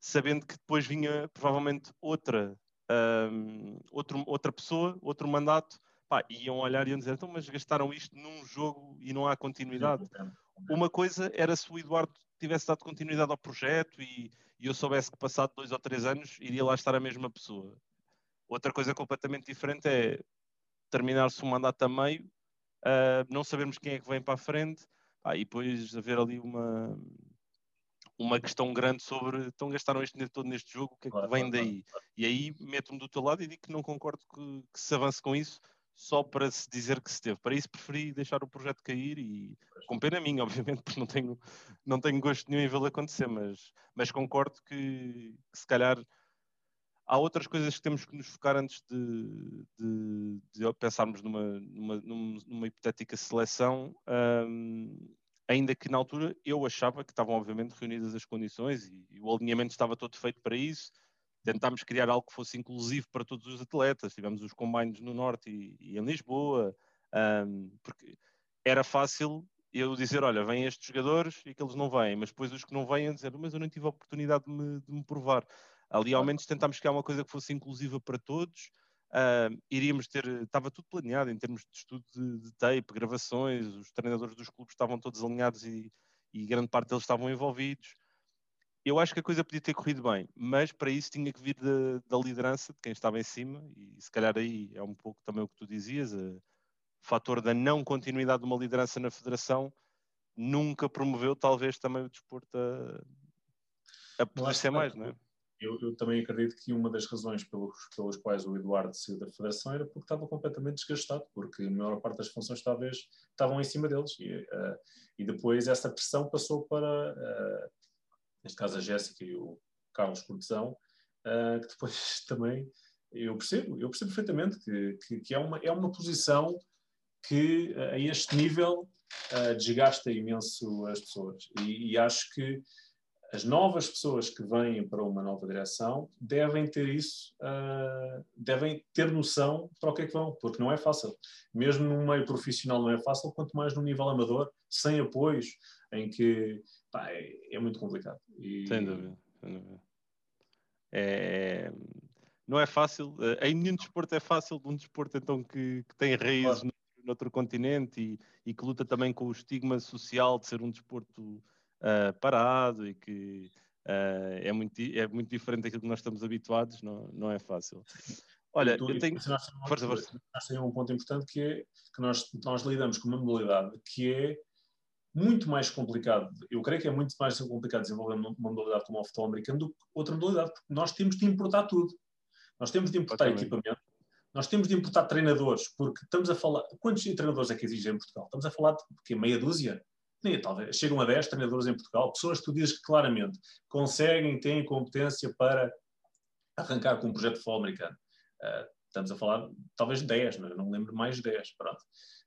sabendo que depois vinha provavelmente outra, um, outro, outra pessoa, outro mandato, pá, iam olhar e iam dizer, então, mas gastaram isto num jogo e não há continuidade. Uma coisa era se o Eduardo tivesse dado continuidade ao projeto e, e eu soubesse que passado dois ou três anos iria lá estar a mesma pessoa. Outra coisa completamente diferente é terminar-se o mandato a meio, uh, não sabermos quem é que vem para a frente, pá, e depois haver ali uma, uma questão grande sobre então gastaram este dinheiro todo neste jogo, o que é que vem daí? E aí meto-me do teu lado e digo que não concordo que, que, se avance com isso só para se dizer que se teve. Para isso preferi deixar o projeto cair e com pena minha, obviamente, porque não tenho, não tenho gosto nenhum em vê-lo acontecer, mas, mas concordo que, que, se calhar há outras coisas que temos que nos focar antes de, de, de pensarmos numa, numa, numa, hipotética seleção. Um, ainda que na altura eu achava que estavam obviamente reunidas as condições e, e, o alinhamento estava todo feito para isso. Tentámos criar algo que fosse inclusivo para todos os atletas. Tivemos os combines no Norte e, e em Lisboa, um, porque era fácil eu dizer, olha, vêm estes jogadores e que eles não vêm, mas depois os que não vêm dizer, mas eu não tive a oportunidade de me, de me provar. Ali ao menos tentámos criar uma coisa que fosse inclusiva para todos, Uh, iríamos ter, estava tudo planeado em termos de estudo de, de, tape, gravações, os treinadores dos clubes estavam todos alinhados e, e, grande parte deles estavam envolvidos. Eu acho que a coisa podia ter corrido bem, mas para isso tinha que vir da, da liderança de quem estava em cima, e se calhar aí é um pouco também o que tu dizias, o fator da não continuidade de uma liderança na federação nunca promoveu talvez também o desporto a, a poder ser mais, não é? Eu, eu, também acredito que uma das razões pelos, pelas quais o Eduardo saiu da federação era porque estava completamente desgastado, porque a maior parte das funções talvez estavam em cima deles. E, uh, e depois essa pressão passou para, uh, neste caso, a Jéssica e o Carlos Cortesão, uh, que depois também eu percebo, eu percebo perfeitamente que, que, que, é, uma, é uma posição que a este nível desgasta imenso as pessoas. E, e acho que as novas pessoas que vêm para uma nova direção devem ter isso, uh, devem ter noção para o que é que vão, porque não é fácil. Mesmo no meio profissional não é fácil, quanto mais no nível amador, sem apoios, em que pá, é, é, muito complicado. E... Sem dúvida, sem dúvida. É, não é fácil, eh, em nenhum desporto é fácil, um desporto então que, que tem raízes claro. no, noutro continente e, e que luta também com o estigma social de ser um desporto uh, parado e que uh, é, muito, é muito diferente daquilo que nós estamos habituados, não, não é fácil. Olha, tu, eu tenho. Força, força. nós temos um ponto importante que é que nós, nós lidamos com uma modalidade que é muito mais complicado. Eu creio que é muito mais complicado desenvolver uma modalidade como o futebol americano do que outra modalidade, porque nós temos de importar tudo. Nós temos de importar equipamento, nós temos de importar treinadores, porque estamos a falar. Quantos treinadores é que existem em Portugal? Estamos a falar de que meia dúzia? Nem, talvez chegam a 10 treinadores em Portugal, pessoas que tu dizes que claramente conseguem, têm competência para arrancar com um projeto de futebol americano. Uh, estamos a falar talvez 10, não, é? não me lembro mais de 10, pronto.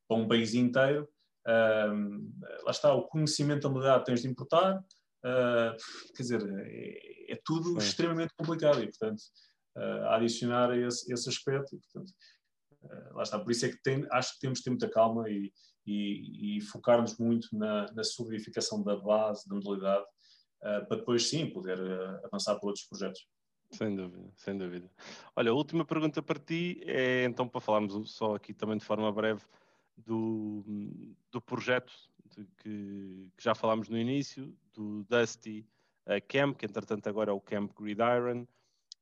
Para um país inteiro, uh, lá está, o conhecimento da modalidade tens de importar, uh, quer dizer, é, é tudo Sim. extremamente complicado e, portanto, a adicionar esse, esse aspecto, e, portanto, lá está, por isso é que tem, acho que temos de ter muita calma e, e, e focar-nos muito na, na solidificação da base, da modalidade, uh, para depois sim poder uh, avançar para outros projetos. Sem dúvida, sem dúvida. Olha, a última pergunta para ti é então para falarmos só aqui também de forma breve do, do projeto de que, que, já falámos no início, do Dusty uh, Camp, que entretanto agora é o Camp Gridiron.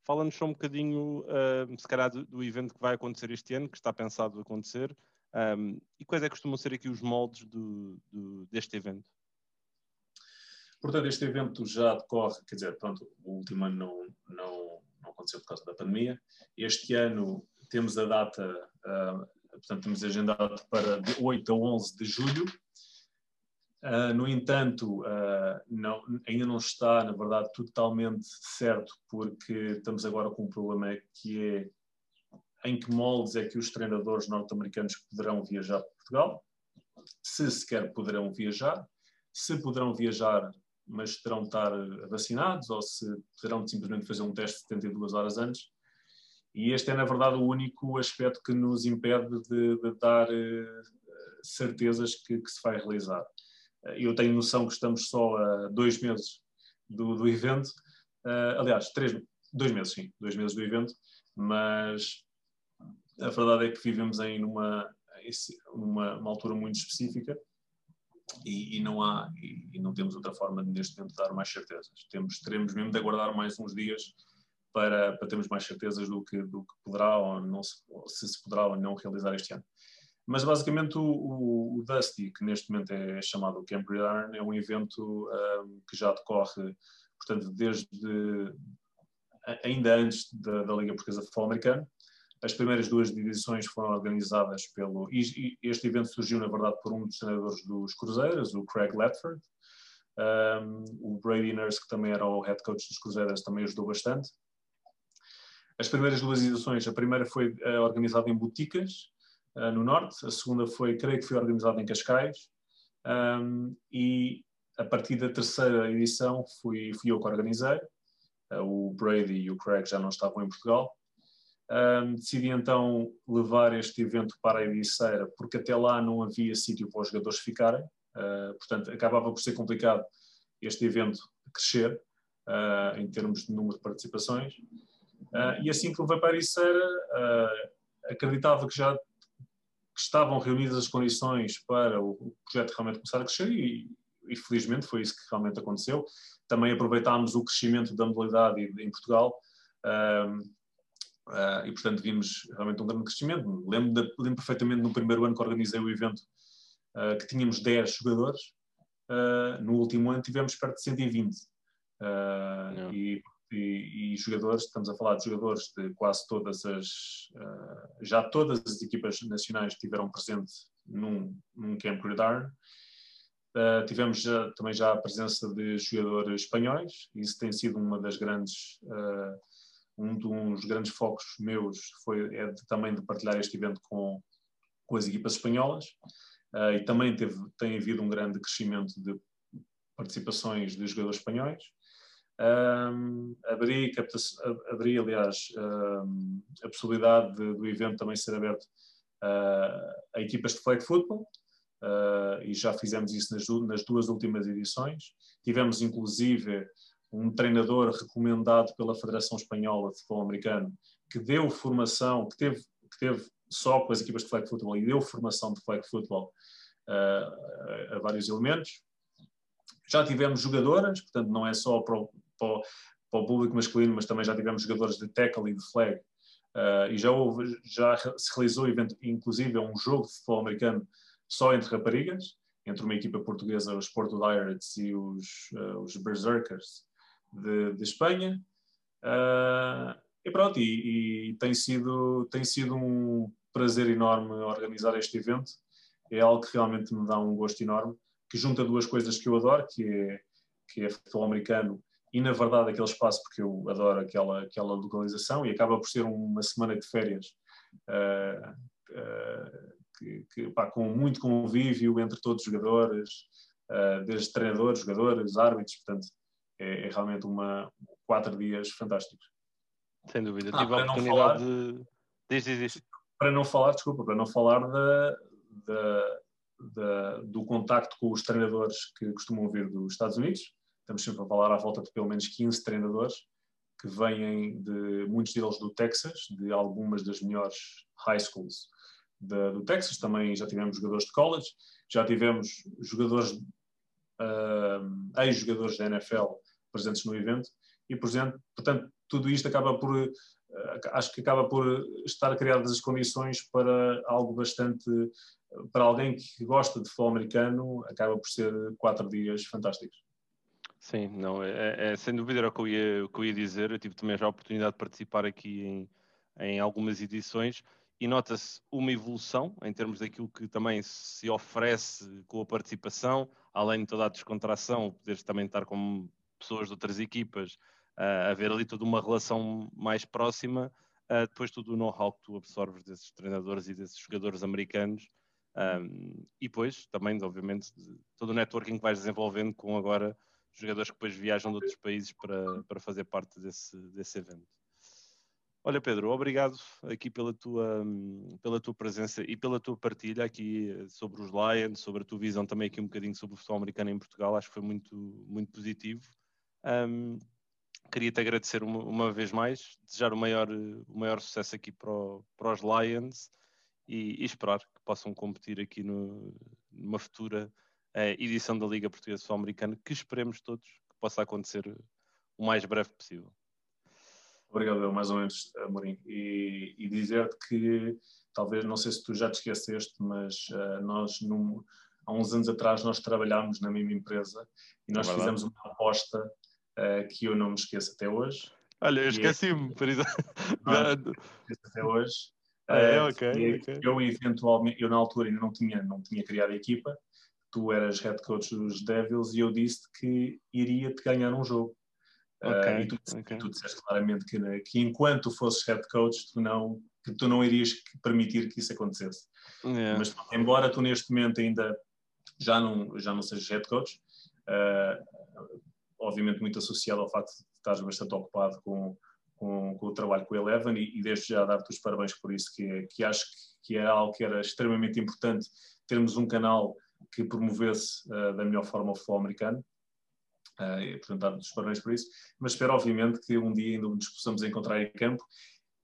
Fala-nos só um bocadinho, uh, se calhar, do, do, evento que vai acontecer este ano, que está pensado acontecer, um, e quais é que costumam ser aqui os moldes do, do, deste evento? Portanto, este evento já decorre, quer dizer, pronto, o último ano não, não, não aconteceu por causa da pandemia. Este ano temos a data, uh, portanto, temos agendado para de 8 a 11 de julho. Uh, no entanto, uh, não, ainda não está, na verdade, totalmente certo, porque estamos agora com um problema que é em que moldes é que os treinadores norte-americanos poderão viajar para Portugal, se sequer poderão viajar, se poderão viajar, mas terão de estar vacinados, ou se terão de simplesmente fazer um teste 72 horas antes. E este é, na verdade, o único aspecto que nos impede de, de dar uh, certezas que, que, se vai realizar. Uh, eu tenho noção que estamos só a dois meses do, do evento, uh, aliás, três, dois meses, sim, dois meses do evento, mas a verdade é que vivemos em numa, numa uma altura muito específica e, e não há e, e, não temos outra forma de neste momento dar mais certezas. Temos, teremos mesmo de aguardar mais uns dias para, para termos mais certezas do que, do que poderá ou não se, se, se poderá ou não realizar este ano. Mas basicamente o, o, o, Dusty, que neste momento é chamado o Camp Iron, é um evento um, que já decorre, portanto, desde ainda antes da, da Liga Portuguesa de Futebol Americano, as primeiras duas edições foram organizadas pelo. E este evento surgiu, na verdade, por um dos treinadores dos Cruzeiros, o Craig Ledford. Um, o Brady Nurse, que também era o head coach dos Cruzeiros, também ajudou bastante. As primeiras duas edições, a primeira foi uh, organizada em Boticas, uh, no Norte, a segunda foi, creio que foi organizada em Cascais, um, e a partir da terceira edição fui, fui eu que organizei. Uh, o Brady e o Craig já não estavam em Portugal, um, decidi então levar este evento para a Ericeira, porque até lá não havia sítio para os jogadores ficarem, uh, portanto acabava por ser complicado este evento crescer uh, em termos de número de participações. Uh, e assim que levei para a Ericeira, acreditava que já estavam reunidas as condições para o projeto realmente começar a crescer e, e felizmente foi isso que realmente aconteceu. Também aproveitámos o crescimento da modalidade em Portugal Uh, e, portanto, vimos realmente um grande crescimento. Lembro, de, lembro perfeitamente no primeiro ano que organizei o evento uh, que tínhamos 10 jogadores uh, no último ano tivemos perto de 120. Uh, e, e, e, jogadores, estamos a falar de jogadores de quase todas as, uh, já todas as equipas nacionais estiveram presentes num, num Camp Gridiron. Uh, tivemos já, também já a presença de jogadores espanhóis, isso tem sido uma das grandes, uh, um dos grandes focos meus foi é de, também de partilhar este evento com, com as equipas espanholas e também teve, tem havido um grande crescimento de participações de jogadores espanhóis. Um, abri, abri, aliás, um, a possibilidade de, do evento também ser aberto a equipas de flag football, uh, e já fizemos isso nas, nas, duas últimas edições. Tivemos, inclusive, um treinador recomendado pela Federação Espanhola de Futebol Americano que deu formação, que teve, que teve só com as equipas de flag football e deu formação de flag football uh, a, a vários elementos. Já tivemos jogadoras, portanto, não é só para o, para o, para o público masculino, mas também já tivemos jogadores de tackle e de flag. Uh, e já, houve, já se realizou, evento, inclusive, um jogo de futebol americano só entre raparigas, entre uma equipa portuguesa, os Porto Pirates e os, uh, os Berserkers de, de Espanha. Uh, e pronto, e, e, tem, sido, tem sido um prazer enorme organizar este evento. É algo que realmente me dá um gosto enorme, que junta duas coisas que eu adoro, que é, que é futebol americano e, na verdade, aquele espaço, porque eu adoro aquela, aquela localização, e acaba por ser uma semana de férias uh, uh, que, que pá, com muito convívio entre todos os jogadores, uh, desde treinadores, jogadores, árbitros, portanto, é, é, realmente uma quatro dias fantásticos. Sem dúvida. Ah, Tive a oportunidade falar, de. Diz, diz, diz. Para não falar, desculpa, para não falar da, da, da, do contacto com os treinadores que costumam vir dos Estados Unidos. Estamos sempre a falar à volta de pelo menos 15 treinadores que vêm de muitos deles do Texas, de algumas das melhores high schools da, do Texas, também já tivemos jogadores de college, já tivemos jogadores, uh, ex-jogadores da NFL presentes no evento, e, portanto, tudo isto acaba por, uh, acho que acaba por estar criadas as condições para algo bastante, para alguém que gosta de futebol americano, acaba por ser quatro dias fantásticos. Sim, não, é, é, sem dúvida era o que, eu ia, que eu ia dizer. Eu tive também já a oportunidade de participar aqui em, em algumas edições e nota-se uma evolução em termos daquilo que também se oferece com a participação, além de toda a descontração, poderes também estar com pessoas de outras equipas, uh, haver ali toda uma relação mais próxima, uh, depois tudo o know-how que tu absorves desses treinadores e desses jogadores americanos, um, e depois também, obviamente, todo o networking que vais desenvolvendo com agora jogadores que depois viajam de outros países para, para fazer parte desse, desse evento. Olha, Pedro, obrigado aqui pela tua, pela tua presença e pela tua partilha aqui sobre os Lions, sobre a tua visão também aqui um bocadinho sobre o futebol americano em Portugal. Acho que foi muito, muito positivo. Um, Queria-te agradecer uma, uma, vez mais, desejar o maior, o maior sucesso aqui para, o, para os Lions e, e, esperar que possam competir aqui no, numa futura edição da Liga Portuguesa de Americano, que esperemos todos que possa acontecer o mais breve possível. Obrigado, mais ou menos, Amorim. E, e dizer-te que, talvez, não sei se tu já te esqueceste, mas uh, nós, num, há uns anos atrás, nós trabalhámos na mesma empresa e nós é fizemos uma aposta uh, que eu não me esqueço até hoje. Olha, eu é esqueci-me, por isso. até hoje. Ah, é, ok, okay. Eu, eventualmente, eu na altura ainda não tinha, não tinha criado a equipa, tu eras head coach dos Devils e eu disse que iria-te ganhar um jogo. Okay, uh, e tu, okay. tu disseste claramente que, né, que enquanto fosses head coach, tu não, que tu não irias permitir que isso acontecesse. Yeah. Mas embora tu neste momento ainda já não, já não sejas head coach, uh, obviamente muito associado ao facto de estás bastante ocupado com, com, com o trabalho com o Eleven e, e desde já dar-te os parabéns por isso, que, é, que acho que é algo que era extremamente importante termos um canal que promovesse uh, da melhor forma o futebol americano uh, e, portanto, dar-vos os parabéns por isso. Mas espero, obviamente, que um dia ainda nos possamos encontrar em campo.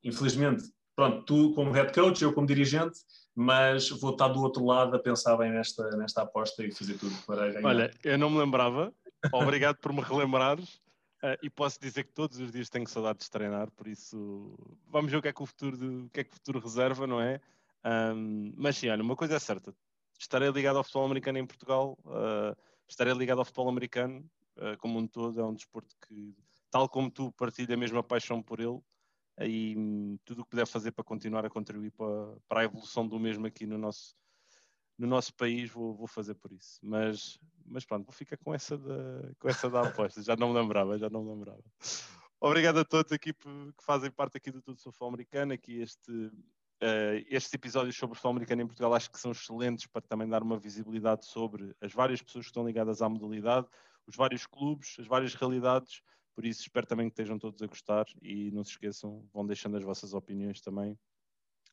Infelizmente, pronto, tu como head coach, eu como dirigente, mas vou estar do outro lado a pensar bem nesta, nesta aposta e fazer tudo para ganhar. Olha, eu não me lembrava. Obrigado por me relembrares. Uh, e posso dizer que todos os dias tenho saudades de treinar, por isso vamos ver o que é que o futuro, o que é que o futuro reserva, não é? Um, mas sim, olha, uma coisa é certa, estarei ligado ao futebol americano em Portugal. Uh, estarei ligado ao futebol americano uh, como um todo. É um desporto que, tal como tu, partilha a mesma paixão por ele. E um, tudo o que puder fazer para continuar a contribuir para, para a evolução do mesmo aqui no nosso, no nosso país, vou, vou fazer por isso. Mas, mas pronto, vou ficar com essa da, com essa da aposta. já não me lembrava, já não me lembrava. Obrigado a todos aqui que fazem parte aqui do Tudo sobre Futebol Americano. Aqui este, uh, estes episódios sobre o futebol americano em Portugal acho que são excelentes para também dar uma visibilidade sobre as várias pessoas que estão ligadas à modalidade, os vários clubes, as várias realidades. Por isso espero também que estejam todos a gostar e não se esqueçam, vão deixando as vossas opiniões também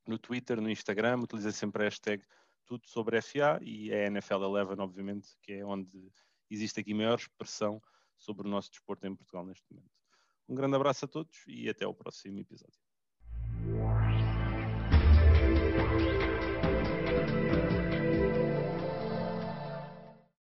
no Twitter, no Instagram, utilizem sempre a hashtag tudo sobre FA e a NFL Eleven, obviamente, que é onde existe aqui maior expressão sobre o nosso desporto em Portugal neste momento. Um grande abraço a todos e até ao próximo episódio.